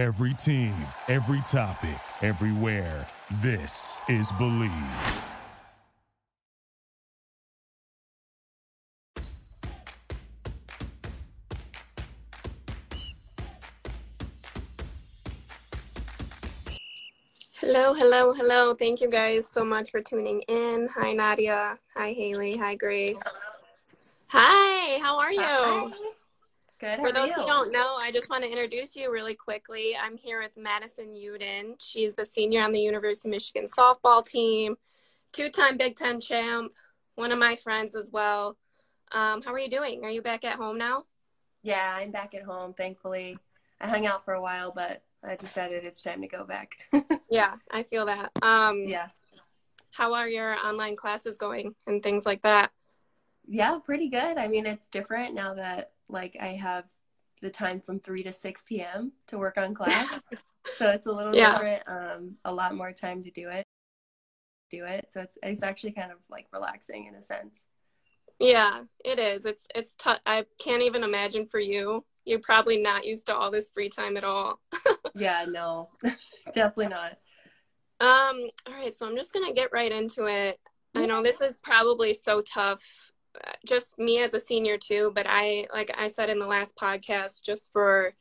Every team, every topic, everywhere. This is Bleav. Hello, hello, hello. Thank you guys so much for tuning in. Hi, Nadia. Hi, Haley. Hi, Grace. Hi, how are you? Hi. Good. For those are who don't know, I just want to introduce you really quickly. I'm here with Madison Uden. She's a senior on the University of Michigan softball team, two time Big Ten champ, one of my friends as well. Um, how are you doing? Are you back at home now? Yeah, I'm back at home, thankfully. I hung out for a while, but I decided it's time to go back. Yeah, I feel that. Um, yeah. How are your online classes going and things like that? Yeah, pretty good. I mean, it's different now that like I have the time from 3 to 6 p.m. to work on class. so it's a little Yeah. different. Um, a lot more time to do it. Do it. So it's it's actually kind of like relaxing in a sense. Yeah, it is. It's it's tough. I can't even imagine for you. You're probably not used to all this free time at all. Yeah, no. Definitely not. Um, all right, so I'm just gonna get right into it. I know this is probably so tough, just me as a senior too, but I, like I said in the last podcast, just for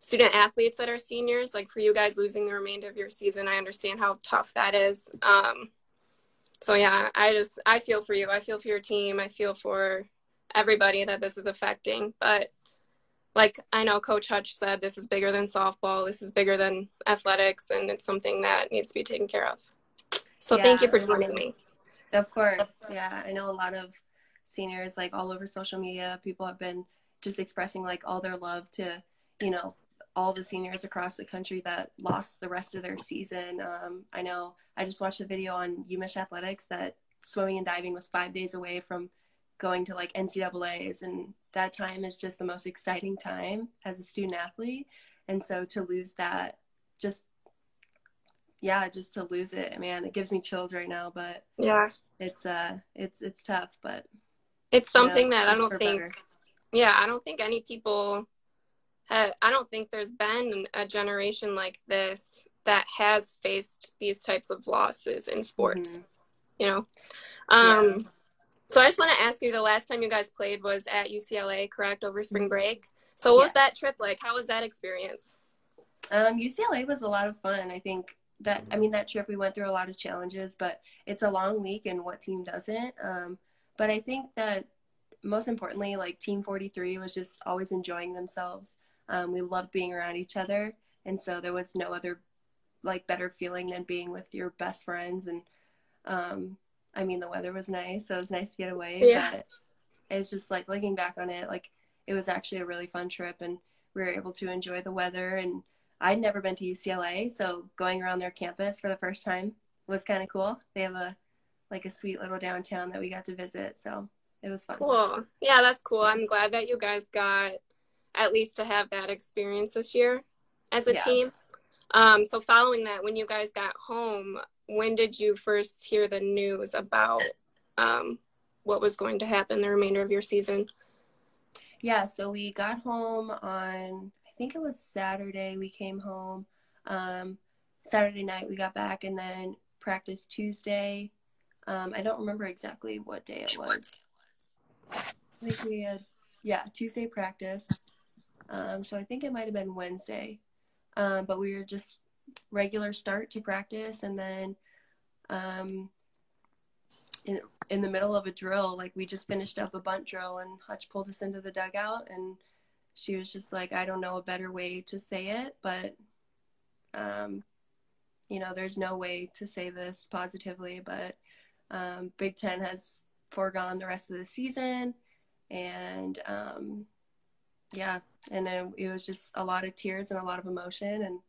student athletes that are seniors, like for you guys losing the remainder of your season, I understand how tough that is. Um, so yeah, I just, I feel for you. I feel for your team. I feel for everybody that this is affecting, but like I know Coach Hutch said, this is bigger than softball. This is bigger than athletics, and it's something that needs to be taken care of. So thank you for joining me. Of course, yeah. I know a lot of seniors, like all over social media, people have been just expressing like all their love to, you know, all the seniors across the country that lost the rest of their season. Um, I know I just watched a video on UMich Athletics that swimming and diving was five days away from going to like NCAA's, and that time is just the most exciting time as a student athlete. And so to lose that, just yeah, just to lose it, man, it gives me chills right now. But Yeah, it's uh it's it's tough but it's something that I don't think. better. Yeah, I don't think any people. Have, I don't think there's been a generation like this that has faced these types of losses in sports. Mhm. You know, um, so I just want to ask you: the last time you guys played was at UCLA, correct, over spring break? So what was Mm-hmm. That trip like? How was that experience? um ucla was a lot of fun i think that i mean that trip we went through a lot of challenges but it's a long week and what team doesn't um but i think that most importantly like team 43 was just always enjoying themselves. Um, we loved being around each other. And so there was no other like better feeling than being with your best friends. And um i mean the weather was nice so it was nice to get away. Yeah. but it's just like looking back on it like it was actually a really fun trip and we were able to enjoy the weather. And i'd never been to ucla so going around their campus for the first time was kind of cool. They have a like a sweet little downtown that we got to visit so it was fun Cool. Yeah, that's cool. I'm glad that you guys got at least to have that experience this year as a Yeah. team. Um, so following that, when you guys got home, when did you first hear the news about um, what was going to happen the remainder of your season? Yeah, so we got home on I think it was Saturday we came home. Um Saturday night we got back and then practiced Tuesday. Um I don't remember exactly what day it was. I think we had yeah, Tuesday practice. Um so I think it might have been Wednesday. Um but we were just regular start to practice and then um in in the middle of a drill, like we just finished up a bunt drill and Hutch pulled us into the dugout and she was just like, I don't know a better way to say it, but um, you know, there's no way to say this positively, but um, Big Ten has foregone the rest of the season and um, yeah, and then it was just a lot of tears and a lot of emotion and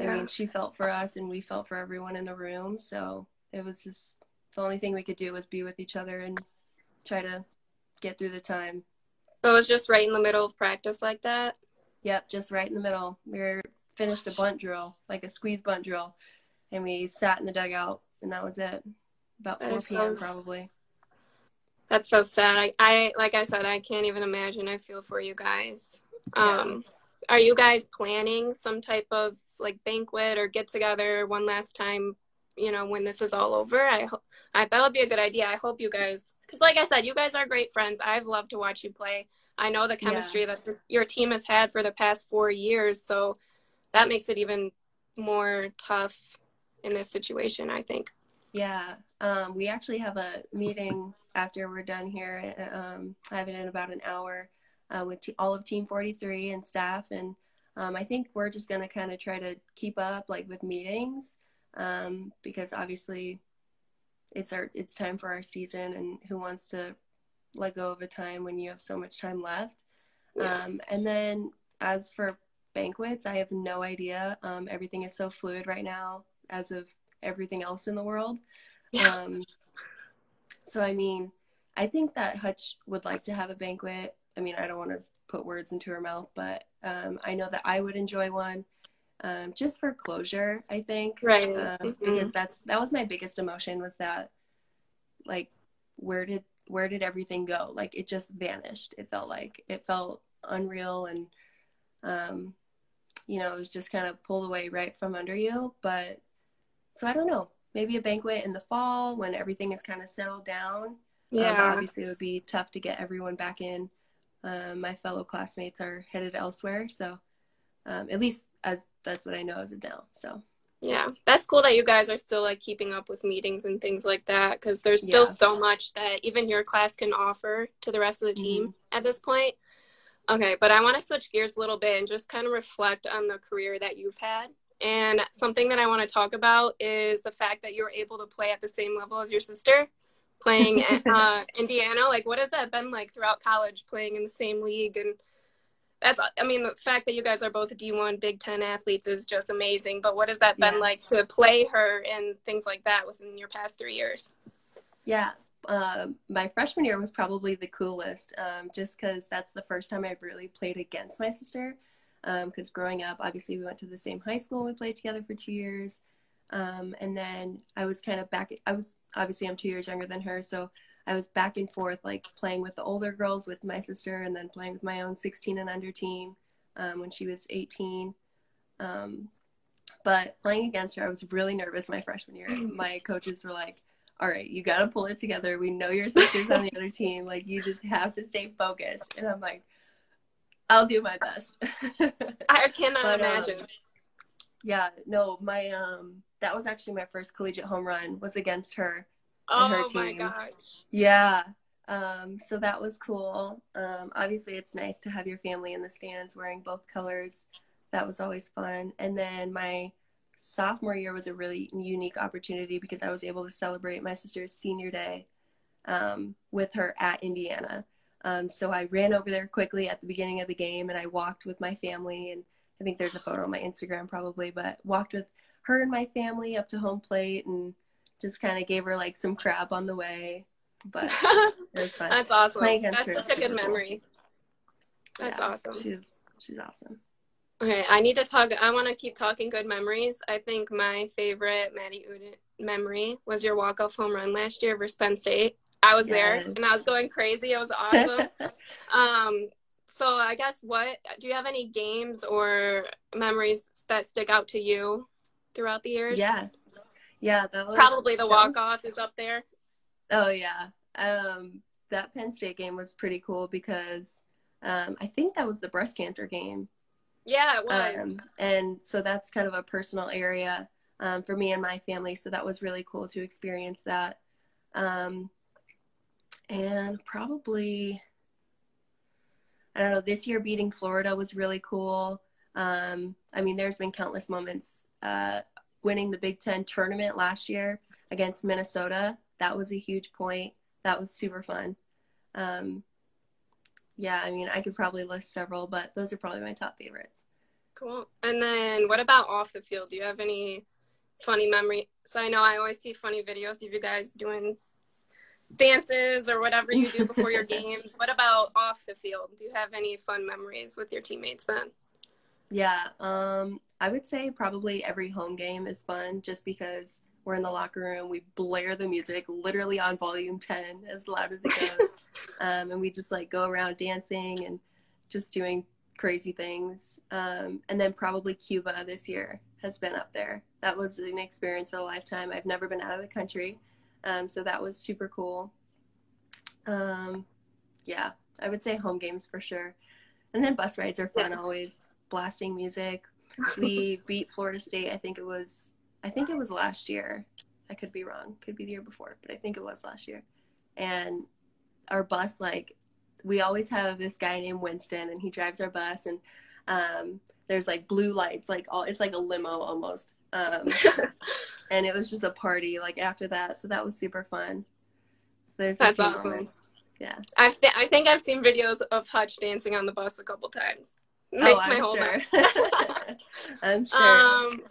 I mean, she felt for us and we felt for everyone in the room. So it was just the only thing we could do was be with each other and try to get through the time. So it was just right in the middle of practice like that. Yep, just right in the middle. We were finished a bunt drill, like a squeeze bunt drill, and we sat in the dugout, and that was it. About That 4 is so p.m. probably. That's so sad. I, I like I said, I can't even imagine. I feel for you guys. Um, are you guys planning some type of like banquet or get together one last time? You know, when this is all over, I hope I that would be a good idea. I hope you guys, because like I said, you guys are great friends. I've loved to watch you play. I know the chemistry yeah. that this, your team has had for the past four years, so that makes it even more tough in this situation. I think. Yeah, um, we actually have a meeting after we're done here. Um, I have it in about an hour uh, with t- all of Team 43 and staff, and um, I think we're just going to kind of try to keep up like with meetings um, because obviously it's our it's time for our season, and who wants to let go of a time when you have so much time left? Yeah. Um, and then as for banquets, I have no idea. Um, everything is so fluid right now, as of everything else in the world. Yeah. Um, so I mean, I think that Hutch would like to have a banquet. I mean, I don't want to put words into her mouth, but um, I know that I would enjoy one um, just for closure. I think, right? Um, mm-hmm. Because that's that was my biggest emotion was that, like, where did where did everything go? Like, it just vanished. It felt like it felt unreal, and um, you know, it was just kind of pulled away right from under you. But so I don't know. Maybe a banquet in the fall when everything is kind of settled down. Um, yeah. Um, obviously, it would be tough to get everyone back in. Um, my fellow classmates are headed elsewhere, so um, at least as that's what I know as of now. So yeah, that's cool that you guys are still like keeping up with meetings and things like that because there's still yeah. so much that even your class can offer to the rest of the team mm-hmm. at this point. Okay, but I want to switch gears a little bit and just kind of reflect on the career that you've had. And something that I want to talk about is the fact that you were able to play at the same level as your sister playing at uh, Indiana. Like, what has that been like throughout college, playing in the same league? And that's, I mean, the fact that you guys are both D1 Big Ten athletes is just amazing. But what has that been yeah. like to play her and things like that within your past three years? Yeah. Uh, my freshman year was probably the coolest, um, just because that's the first time I really played against my sister. Because um, growing up, obviously, we went to the same high school. And we played together for two years. Um, and then I was kind of back. I was obviously I'm two years younger than her, so I was back and forth, like playing with the older girls with my sister, and then playing with my own 16 and under team um, when she was 18. Um, but playing against her, I was really nervous my freshman year. My coaches were like, "All right, you got to pull it together. We know your sister's on the other team. Like you just have to stay focused." And I'm like, "I'll do my best." I cannot but, um, imagine. Um, yeah, no, my um that was actually my first collegiate home run was against her oh her team. my gosh. Yeah. Um, so that was cool. Um, obviously it's nice to have your family in the stands wearing both colors. That was always fun. And then my sophomore year was a really unique opportunity because I was able to celebrate my sister's senior day um, with her at Indiana. Um, so I ran over there quickly at the beginning of the game and I walked with my family and I think there's a photo on my Instagram probably, but walked with her and my family up to home plate and just kind of gave her like some crap on the way. But it was fun. That's awesome. That's such a good memory. That's yeah, awesome. She's she's awesome. Okay, I need to talk. I want to keep talking good memories. I think my favorite Maddie Uden memory was your walk off home run last year versus Penn State. I was yes. there and I was going crazy. It was awesome. um, so I guess what do you have any games or memories that stick out to you throughout the years? Yeah. Yeah, that was probably the walk off was... is up there. Oh yeah. Um that Penn State game was pretty cool because um I think that was the breast cancer game. Yeah, it was. Um, and so that's kind of a personal area um, for me and my family. So that was really cool to experience that. Um, and probably I don't know, this year beating Florida was really cool. Um, I mean, there's been countless moments. Uh, winning the Big Ten tournament last year against Minnesota, that was a huge point. That was super fun. Um, yeah, I mean, I could probably list several, but those are probably my top favorites. Cool. And then what about off the field? Do you have any funny memory? So I know I always see funny videos of you guys doing dances or whatever you do before your games. What about off the field? Do you have any fun memories with your teammates then? Yeah, um, I would say probably every home game is fun just because we're in the locker room. We blare the music literally on volume 10 as loud as it goes. um, and we just like go around dancing and just doing crazy things. Um, and then probably Cuba this year has been up there. That was an experience of a lifetime. I've never been out of the country. Um, so that was super cool. Um, yeah, I would say home games for sure. And then bus rides are fun always, blasting music. We beat Florida State, I think it was I think it was last year. I could be wrong. Could be the year before, but I think it was last year. And our bus like we always have this guy named Winston and he drives our bus and um, there's like blue lights like all it's like a limo almost um, and it was just a party like after that so that was super fun so there's that's awesome moments. yeah i've seen i think i've seen videos of hutch dancing on the bus a couple times oh, makes oh, my whole sure. i'm sure um,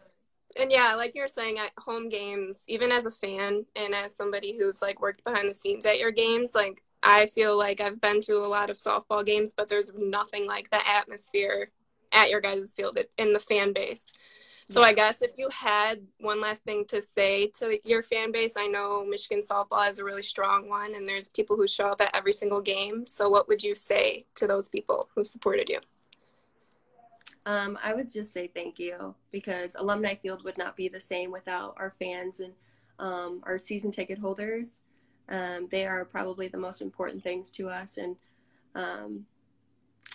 and yeah like you're saying at home games even as a fan and as somebody who's like worked behind the scenes at your games like I feel like I've been to a lot of softball games, but there's nothing like the atmosphere at your guys' field in the fan base. So yeah. I guess if you had one last thing to say to your fan base, I know Michigan softball is a really strong one, and there's people who show up at every single game. So what would you say to those people who've supported you? Um, I would just say thank you because Alumni Field would not be the same without our fans and um, our season ticket holders. Um, they are probably the most important things to us. And um,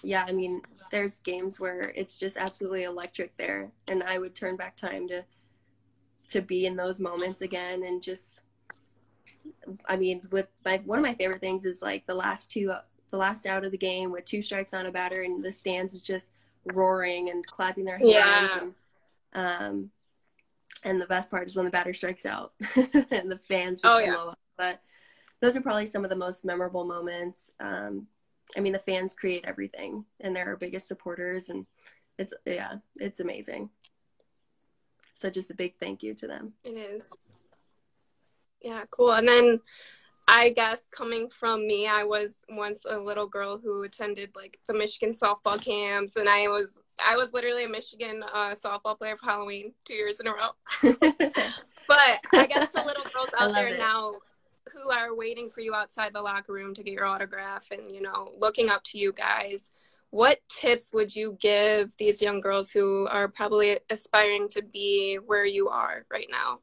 yeah, I mean, there's games where it's just absolutely electric there, and I would turn back time to to be in those moments again and just. I mean, with my one of my favorite things is like the last two, the last out of the game with two strikes on a batter, and the stands is just roaring and clapping their hands. Yeah. And, um, and the best part is when the batter strikes out and the fans just oh, yeah. blow up. But those are probably some of the most memorable moments. Um, I mean, the fans create everything, and they're our biggest supporters, and it's yeah, it's amazing. So just a big thank you to them. It is. Yeah, cool. And then I guess coming from me, I was once a little girl who attended like the Michigan softball camps, and I was I was literally a Michigan uh, softball player for Halloween two years in a row. but I guess the little girls out there it. now are waiting for you outside the locker room to get your autograph and you know looking up to you guys what tips would you give these young girls who are probably aspiring to be where you are right now?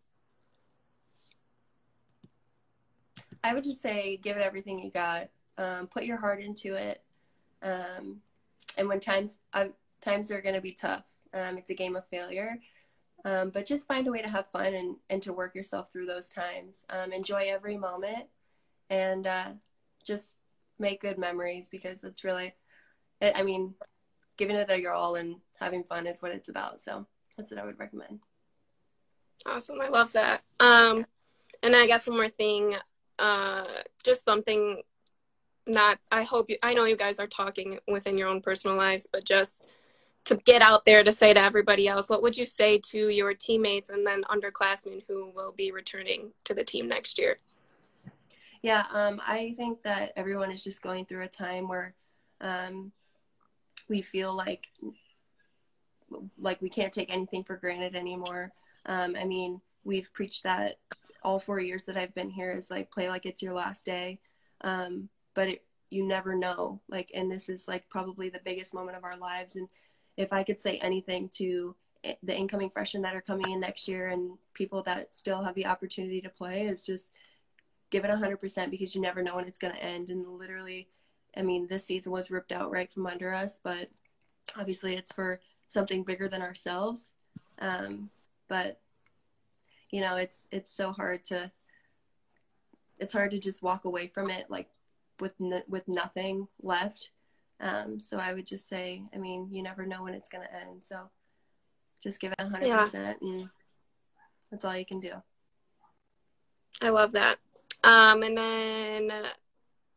I would just say give it everything you got. Um, put your heart into it. Um, and when times uh, times are going to be tough um, it's a game of failure um, but just find a way to have fun and, and to work yourself through those times. Um, enjoy every moment and uh, just make good memories because it's really, I mean, giving it your all and having fun is what it's about. So that's what I would recommend. Awesome. I love that. Um, and I guess one more thing, uh, just something not, I hope you, I know you guys are talking within your own personal lives, but just to get out there to say to everybody else, what would you say to your teammates and then underclassmen who will be returning to the team next year? Yeah, um, I think that everyone is just going through a time where um, we feel like like we can't take anything for granted anymore. Um, I mean, we've preached that all four years that I've been here is like play like it's your last day, um, but it, you never know. Like, and this is like probably the biggest moment of our lives, and if I could say anything to the incoming freshmen that are coming in next year and people that still have the opportunity to play is just give it 100% because you never know when it's going to end. And literally, I mean, this season was ripped out right from under us, but obviously it's for something bigger than ourselves. Um, but you know, it's it's so hard to it's hard to just walk away from it like with n- with nothing left um, so I would just say, I mean, you never know when it's going to end. So just give it 100% yeah. and that's all you can do. I love that. Um, and then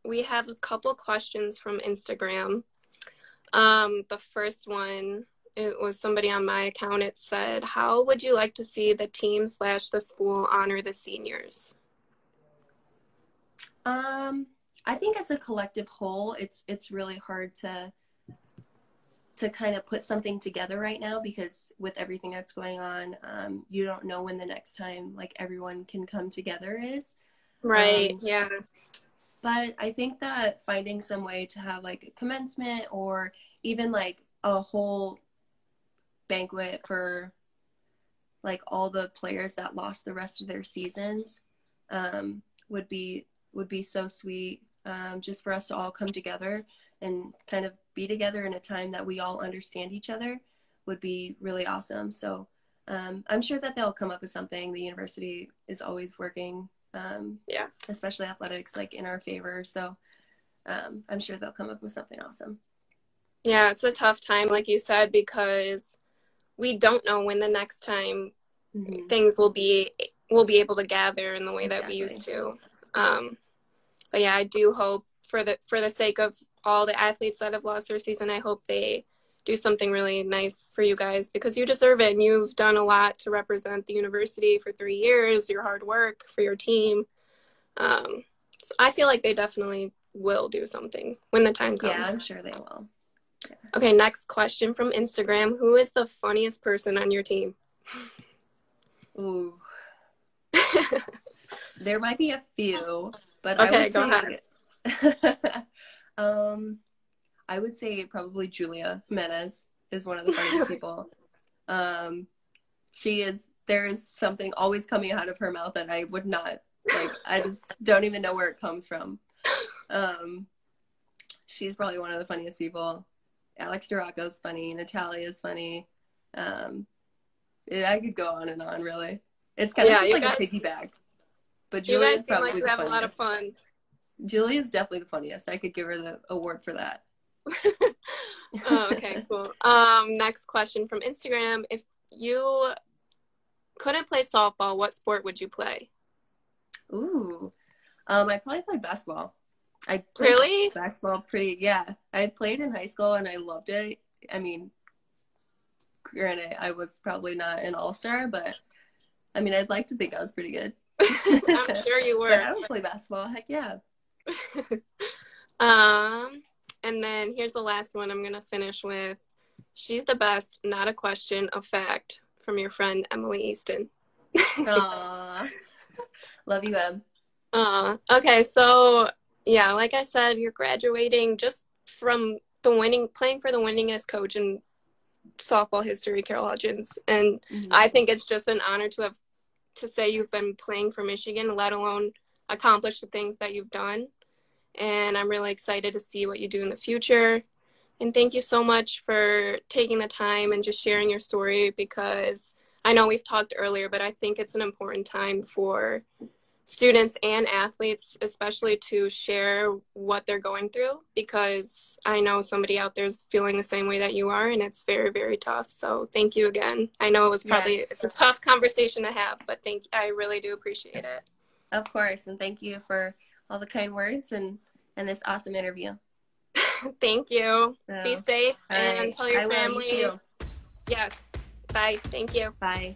we have a couple questions from Instagram. Um, the first one, it was somebody on my account. It said, "How would you like to see the team slash the school honor the seniors?" Um, I think as a collective whole, it's it's really hard to to kind of put something together right now because with everything that's going on, um, you don't know when the next time like everyone can come together is. Right. Um, yeah. But I think that finding some way to have like a commencement or even like a whole banquet for like all the players that lost the rest of their seasons um, would be would be so sweet um, just for us to all come together and kind of be together in a time that we all understand each other would be really awesome so um, i'm sure that they'll come up with something the university is always working um, Yeah. especially athletics like in our favor so um, i'm sure they'll come up with something awesome Yeah, it's a tough time, like you said, because we don't know when the next time Mhm. things will be will be able to gather in the way that we used to. But yeah, I do hope for the for the sake of all the athletes that have lost their season, I hope they do something really nice for you guys because you deserve it and you've done a lot to represent the university for three years. Your hard work for your team. Um, so I feel like they definitely will do something when the time comes. yeah i'm sure they will Okay, next question from Instagram. Who is the funniest person on your team? Ooh. there might be a few, but Okay, I would go say, um, I would say probably Julia Jimenez is one of the funniest people. Um, she is. There is something always coming out of her mouth that I would not like. I just don't even know where it comes from. Um, she's probably one of the funniest people. Alex Storako's funny. Natalia's funny. Um, I could go on and on. Really, it's kind of Yeah, just like guys- a piggyback. But You guys seem like you have a lot of fun. Julia's definitely the funniest. I could give her the award for that. oh, okay, cool. Um, next question from Instagram. If you couldn't play softball, what sport would you play? Ooh, um, I probably play basketball. I played Really? basketball pretty. Yeah, I played in high school and I loved it. I mean, granted, I was probably not an all star, but I mean, I'd like to think I was pretty good. I'm sure you But I were. would play basketball. Heck yeah. um, and then here's the last one I'm gonna finish with. She's the best, not a question, a fact from your friend Emily Easton. Aww. Love you, Em. Uh, okay, so yeah, like I said, you're graduating just from the winning, playing for the winningest coach in softball history, Carol Hutchins, and Mhm. I think it's just an honor to have to say you've been playing for Michigan, let alone accomplish the things that you've done. And I'm really excited to see what you do in the future. And thank you so much for taking the time and just sharing your story because I know we've talked earlier, but I think it's an important time for students and athletes, especially to share what they're going through because I know somebody out there's feeling the same way that you are, and it's very, very tough. So thank you again. I know it was probably Yes. it's a tough conversation to have, but thank I really do appreciate it. Of course, and thank you for all the kind words and and this awesome interview. thank you. So, Be safe and right. tell your I will, you family. Yes. Bye. Thank you. Bye.